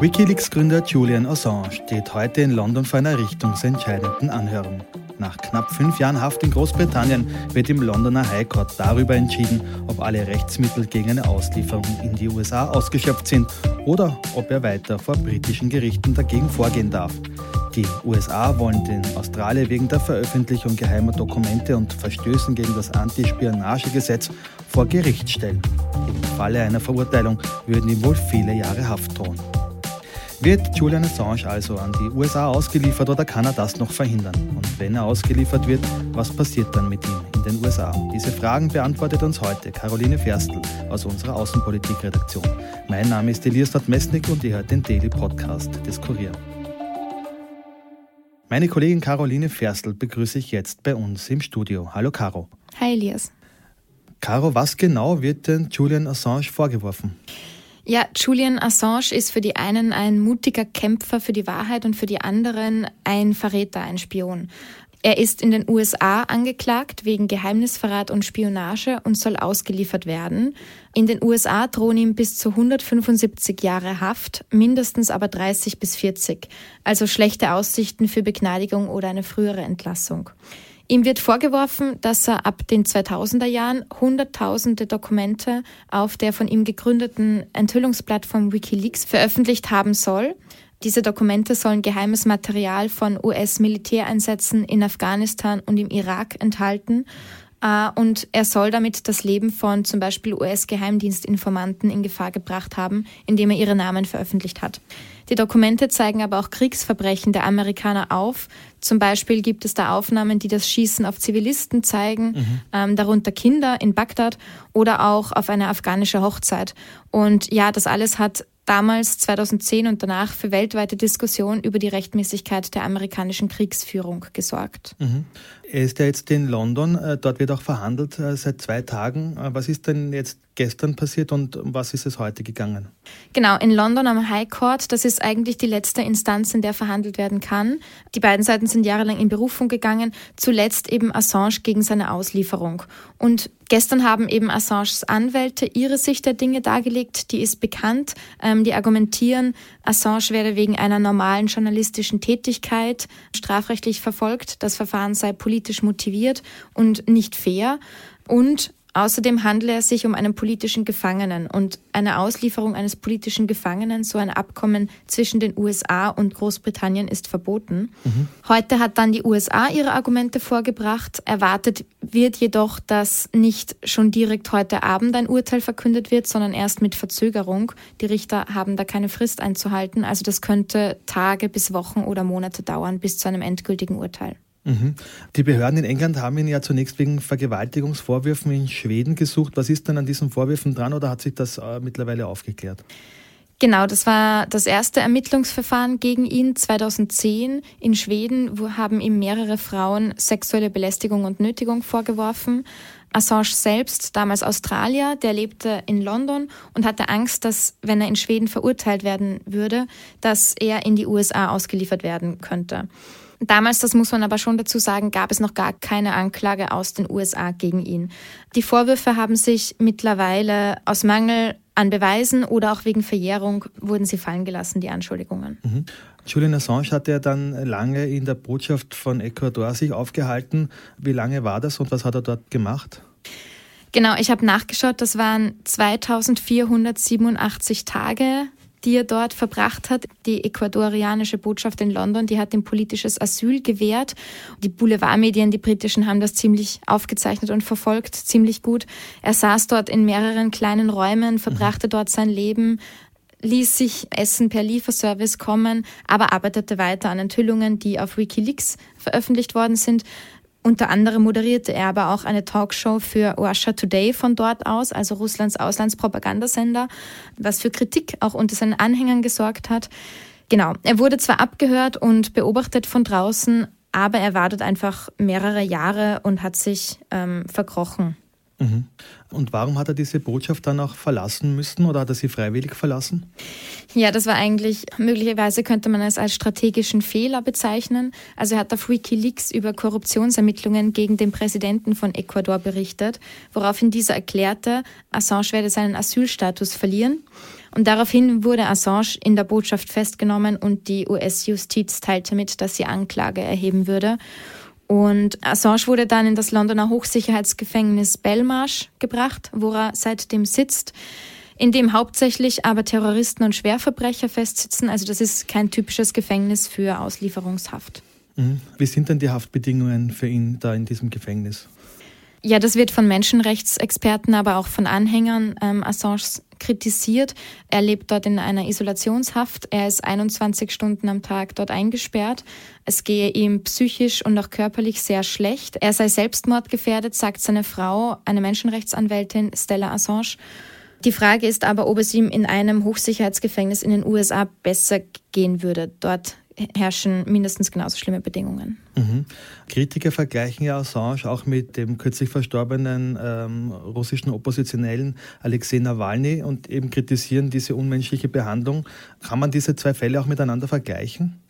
Wikileaks-Gründer Julian Assange steht heute in London vor einer richtungsentscheidenden Anhörung. Nach knapp fünf Jahren Haft in Großbritannien wird im Londoner High Court darüber entschieden, ob alle Rechtsmittel gegen eine Auslieferung in die USA ausgeschöpft sind oder ob er weiter vor britischen Gerichten dagegen vorgehen darf. Die USA wollen den Australier wegen der Veröffentlichung geheimer Dokumente und Verstößen gegen das Antispionagegesetz vor Gericht stellen. Im Falle einer Verurteilung würden ihm wohl viele Jahre Haft drohen. Wird Julian Assange also an die USA ausgeliefert oder kann er das noch verhindern? Und wenn er ausgeliefert wird, was passiert dann mit ihm in den USA? Diese Fragen beantwortet uns heute Caroline Ferstl aus unserer Außenpolitikredaktion. Mein Name ist Elias Mesnik und ihr hört den Daily Podcast des Kurier. Meine Kollegin Caroline Ferstl begrüße ich jetzt bei uns im Studio. Hallo Caro. Hi Elias. Caro, was genau wird denn Julian Assange vorgeworfen? Ja, Julian Assange ist für die einen ein mutiger Kämpfer für die Wahrheit und für die anderen ein Verräter, ein Spion. Er ist in den USA angeklagt wegen Geheimnisverrat und Spionage und soll ausgeliefert werden. In den USA drohen ihm bis zu 175 Jahre Haft, mindestens aber 30 bis 40, also schlechte Aussichten für Begnadigung oder eine frühere Entlassung. Ihm wird vorgeworfen, dass er ab den 2000er Jahren hunderttausende Dokumente auf der von ihm gegründeten Enthüllungsplattform Wikileaks veröffentlicht haben soll. Diese Dokumente sollen geheimes Material von US-Militäreinsätzen in Afghanistan und im Irak enthalten. Äh, und er soll damit das Leben von zum Beispiel US-Geheimdienstinformanten in Gefahr gebracht haben, indem er ihre Namen veröffentlicht hat. Die Dokumente zeigen aber auch Kriegsverbrechen der Amerikaner auf. Zum Beispiel gibt es da Aufnahmen, die das Schießen auf Zivilisten zeigen, mhm. ähm, darunter Kinder in Bagdad oder auch auf eine afghanische Hochzeit. Und ja, das alles hat damals 2010 und danach für weltweite Diskussion über die Rechtmäßigkeit der amerikanischen Kriegsführung gesorgt. Mhm. Er ist ja jetzt in London, äh, dort wird auch verhandelt äh, seit zwei Tagen. Äh, was ist denn jetzt gestern passiert und was ist es heute gegangen? Genau, in London am High Court, das ist eigentlich die letzte Instanz, in der verhandelt werden kann. Die beiden Seiten sind jahrelang in Berufung gegangen, zuletzt eben Assange gegen seine Auslieferung. Und gestern haben eben Assanges Anwälte ihre Sicht der Dinge dargelegt, die ist bekannt. Ähm, die argumentieren, Assange werde wegen einer normalen journalistischen Tätigkeit strafrechtlich verfolgt. Das Verfahren sei politisch motiviert und nicht fair. Und Außerdem handle es sich um einen politischen Gefangenen und eine Auslieferung eines politischen Gefangenen, so ein Abkommen zwischen den USA und Großbritannien ist verboten. Mhm. Heute hat dann die USA ihre Argumente vorgebracht. Erwartet wird jedoch, dass nicht schon direkt heute Abend ein Urteil verkündet wird, sondern erst mit Verzögerung. Die Richter haben da keine Frist einzuhalten. Also das könnte Tage bis Wochen oder Monate dauern bis zu einem endgültigen Urteil. Mhm. Die Behörden in England haben ihn ja zunächst wegen Vergewaltigungsvorwürfen in Schweden gesucht. Was ist denn an diesen Vorwürfen dran oder hat sich das äh, mittlerweile aufgeklärt? Genau, das war das erste Ermittlungsverfahren gegen ihn 2010 in Schweden, wo haben ihm mehrere Frauen sexuelle Belästigung und Nötigung vorgeworfen. Assange selbst, damals Australier, der lebte in London und hatte Angst, dass, wenn er in Schweden verurteilt werden würde, dass er in die USA ausgeliefert werden könnte. Damals, das muss man aber schon dazu sagen, gab es noch gar keine Anklage aus den USA gegen ihn. Die Vorwürfe haben sich mittlerweile aus Mangel an Beweisen oder auch wegen Verjährung wurden sie fallen gelassen, die Anschuldigungen. Mhm. Julian Assange hat ja dann lange in der Botschaft von Ecuador sich aufgehalten. Wie lange war das und was hat er dort gemacht? Genau, ich habe nachgeschaut, das waren 2487 Tage die er dort verbracht hat. Die ecuadorianische Botschaft in London, die hat ihm politisches Asyl gewährt. Die Boulevardmedien, die britischen, haben das ziemlich aufgezeichnet und verfolgt, ziemlich gut. Er saß dort in mehreren kleinen Räumen, verbrachte dort sein Leben, ließ sich Essen per Lieferservice kommen, aber arbeitete weiter an Enthüllungen, die auf Wikileaks veröffentlicht worden sind. Unter anderem moderierte er aber auch eine Talkshow für Russia Today von dort aus, also Russlands Auslandspropagandasender, was für Kritik auch unter seinen Anhängern gesorgt hat. Genau, er wurde zwar abgehört und beobachtet von draußen, aber er war dort einfach mehrere Jahre und hat sich ähm, verkrochen. Mhm. Und warum hat er diese Botschaft dann auch verlassen müssen oder hat er sie freiwillig verlassen? Ja, das war eigentlich, möglicherweise könnte man es als strategischen Fehler bezeichnen. Also er hat auf Wikileaks über Korruptionsermittlungen gegen den Präsidenten von Ecuador berichtet, woraufhin dieser erklärte, Assange werde seinen Asylstatus verlieren. Und daraufhin wurde Assange in der Botschaft festgenommen und die US-Justiz teilte mit, dass sie Anklage erheben würde. Und Assange wurde dann in das Londoner Hochsicherheitsgefängnis Belmarsh gebracht, wo er seitdem sitzt, in dem hauptsächlich aber Terroristen und Schwerverbrecher festsitzen. Also das ist kein typisches Gefängnis für Auslieferungshaft. Mhm. Wie sind denn die Haftbedingungen für ihn da in diesem Gefängnis? Ja, das wird von Menschenrechtsexperten, aber auch von Anhängern ähm, Assanges kritisiert. Er lebt dort in einer Isolationshaft. Er ist 21 Stunden am Tag dort eingesperrt. Es gehe ihm psychisch und auch körperlich sehr schlecht. Er sei selbstmordgefährdet, sagt seine Frau, eine Menschenrechtsanwältin Stella Assange. Die Frage ist aber, ob es ihm in einem Hochsicherheitsgefängnis in den USA besser gehen würde. Dort herrschen mindestens genauso schlimme Bedingungen. Mhm. Kritiker vergleichen ja Assange auch mit dem kürzlich verstorbenen ähm, russischen Oppositionellen Alexei Nawalny und eben kritisieren diese unmenschliche Behandlung. Kann man diese zwei Fälle auch miteinander vergleichen?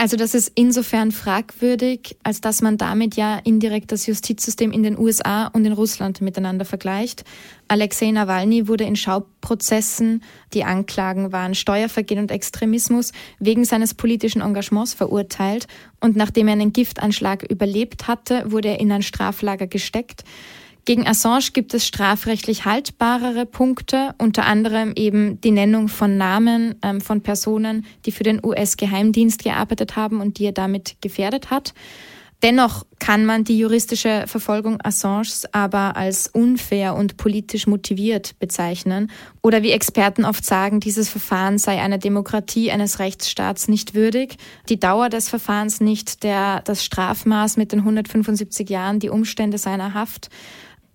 Also das ist insofern fragwürdig, als dass man damit ja indirekt das Justizsystem in den USA und in Russland miteinander vergleicht. Alexei Nawalny wurde in Schauprozessen, die Anklagen waren Steuervergehen und Extremismus, wegen seines politischen Engagements verurteilt. Und nachdem er einen Giftanschlag überlebt hatte, wurde er in ein Straflager gesteckt. Gegen Assange gibt es strafrechtlich haltbarere Punkte, unter anderem eben die Nennung von Namen ähm, von Personen, die für den US-Geheimdienst gearbeitet haben und die er damit gefährdet hat. Dennoch kann man die juristische Verfolgung Assanges aber als unfair und politisch motiviert bezeichnen. Oder wie Experten oft sagen, dieses Verfahren sei einer Demokratie eines Rechtsstaats nicht würdig. Die Dauer des Verfahrens nicht, der, das Strafmaß mit den 175 Jahren, die Umstände seiner Haft.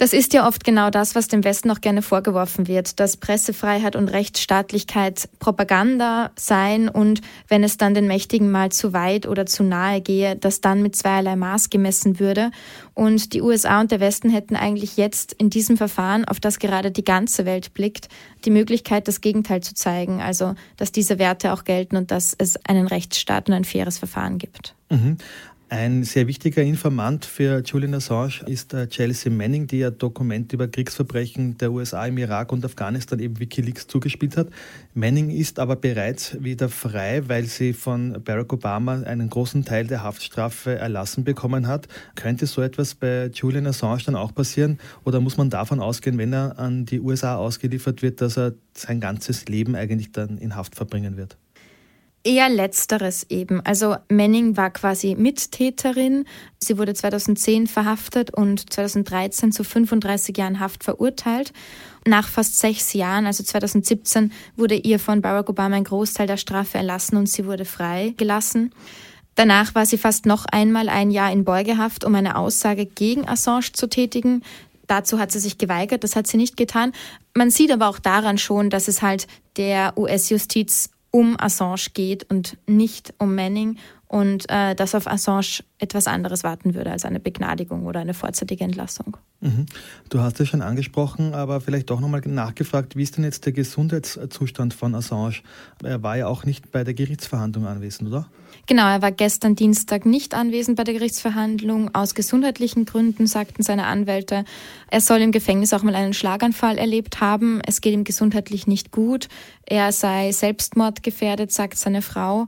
Das ist ja oft genau das, was dem Westen auch gerne vorgeworfen wird, dass Pressefreiheit und Rechtsstaatlichkeit Propaganda seien und wenn es dann den Mächtigen mal zu weit oder zu nahe gehe, dass dann mit zweierlei Maß gemessen würde. Und die USA und der Westen hätten eigentlich jetzt in diesem Verfahren, auf das gerade die ganze Welt blickt, die Möglichkeit, das Gegenteil zu zeigen, also dass diese Werte auch gelten und dass es einen Rechtsstaat und ein faires Verfahren gibt. Mhm. Ein sehr wichtiger Informant für Julian Assange ist äh, Chelsea Manning, die ja Dokumente über Kriegsverbrechen der USA im Irak und Afghanistan eben Wikileaks zugespielt hat. Manning ist aber bereits wieder frei, weil sie von Barack Obama einen großen Teil der Haftstrafe erlassen bekommen hat. Könnte so etwas bei Julian Assange dann auch passieren? Oder muss man davon ausgehen, wenn er an die USA ausgeliefert wird, dass er sein ganzes Leben eigentlich dann in Haft verbringen wird? Eher letzteres eben. Also Manning war quasi Mittäterin. Sie wurde 2010 verhaftet und 2013 zu 35 Jahren Haft verurteilt. Nach fast sechs Jahren, also 2017, wurde ihr von Barack Obama ein Großteil der Strafe erlassen und sie wurde freigelassen. Danach war sie fast noch einmal ein Jahr in Beugehaft, um eine Aussage gegen Assange zu tätigen. Dazu hat sie sich geweigert, das hat sie nicht getan. Man sieht aber auch daran schon, dass es halt der US-Justiz um Assange geht und nicht um Manning und äh, dass auf Assange etwas anderes warten würde als eine Begnadigung oder eine vorzeitige Entlassung. Mhm. Du hast es schon angesprochen, aber vielleicht doch nochmal nachgefragt, wie ist denn jetzt der Gesundheitszustand von Assange? Er war ja auch nicht bei der Gerichtsverhandlung anwesend, oder? Genau, er war gestern Dienstag nicht anwesend bei der Gerichtsverhandlung. Aus gesundheitlichen Gründen sagten seine Anwälte, er soll im Gefängnis auch mal einen Schlaganfall erlebt haben. Es geht ihm gesundheitlich nicht gut. Er sei selbstmordgefährdet, sagt seine Frau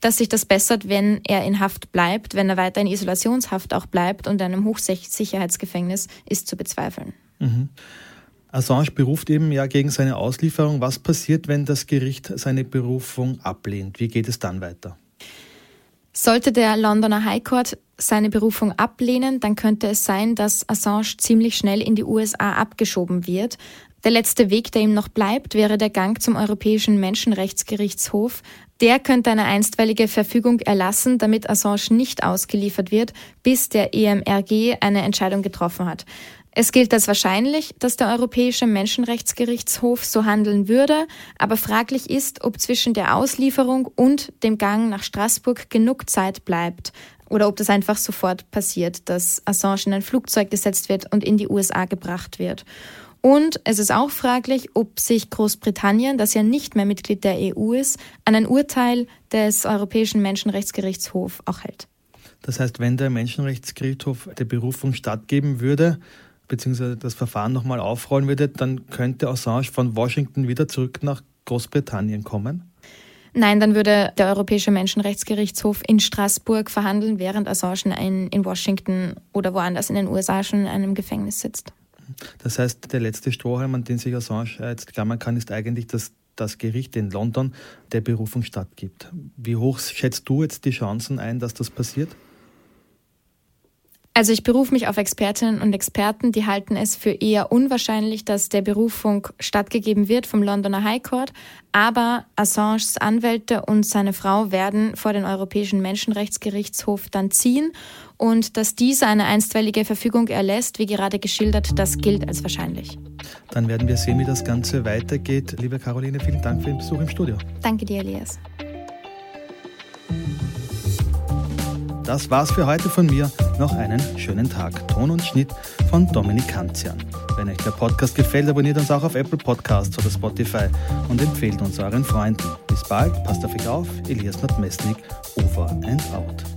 dass sich das bessert, wenn er in Haft bleibt, wenn er weiter in Isolationshaft auch bleibt und in einem Hochsicherheitsgefängnis ist zu bezweifeln. Mhm. Assange beruft eben ja gegen seine Auslieferung. Was passiert, wenn das Gericht seine Berufung ablehnt? Wie geht es dann weiter? Sollte der Londoner High Court seine Berufung ablehnen, dann könnte es sein, dass Assange ziemlich schnell in die USA abgeschoben wird. Der letzte Weg, der ihm noch bleibt, wäre der Gang zum Europäischen Menschenrechtsgerichtshof. Der könnte eine einstweilige Verfügung erlassen, damit Assange nicht ausgeliefert wird, bis der EMRG eine Entscheidung getroffen hat. Es gilt als wahrscheinlich, dass der Europäische Menschenrechtsgerichtshof so handeln würde, aber fraglich ist, ob zwischen der Auslieferung und dem Gang nach Straßburg genug Zeit bleibt oder ob das einfach sofort passiert, dass Assange in ein Flugzeug gesetzt wird und in die USA gebracht wird. Und es ist auch fraglich, ob sich Großbritannien, das ja nicht mehr Mitglied der EU ist, an ein Urteil des Europäischen Menschenrechtsgerichtshofs auch hält. Das heißt, wenn der Menschenrechtsgerichtshof der Berufung stattgeben würde, beziehungsweise das Verfahren nochmal aufrollen würde, dann könnte Assange von Washington wieder zurück nach Großbritannien kommen? Nein, dann würde der Europäische Menschenrechtsgerichtshof in Straßburg verhandeln, während Assange in, in Washington oder woanders in den USA schon in einem Gefängnis sitzt. Das heißt, der letzte Strohhalm, an den sich Assange jetzt klammern kann, ist eigentlich, dass das Gericht in London der Berufung stattgibt. Wie hoch schätzt du jetzt die Chancen ein, dass das passiert? Also ich berufe mich auf Expertinnen und Experten, die halten es für eher unwahrscheinlich, dass der Berufung stattgegeben wird vom Londoner High Court. Aber Assanges Anwälte und seine Frau werden vor den Europäischen Menschenrechtsgerichtshof dann ziehen. Und dass dieser eine einstweilige Verfügung erlässt, wie gerade geschildert, das gilt als wahrscheinlich. Dann werden wir sehen, wie das Ganze weitergeht. Liebe Caroline, vielen Dank für den Besuch im Studio. Danke dir, Elias. Das war's für heute von mir. Noch einen schönen Tag. Ton und Schnitt von Dominik Kanzian. Wenn euch der Podcast gefällt, abonniert uns auch auf Apple Podcasts oder Spotify und empfehlt uns euren Freunden. Bis bald, passt auf euch auf. Elias Nordmesnik, over and out.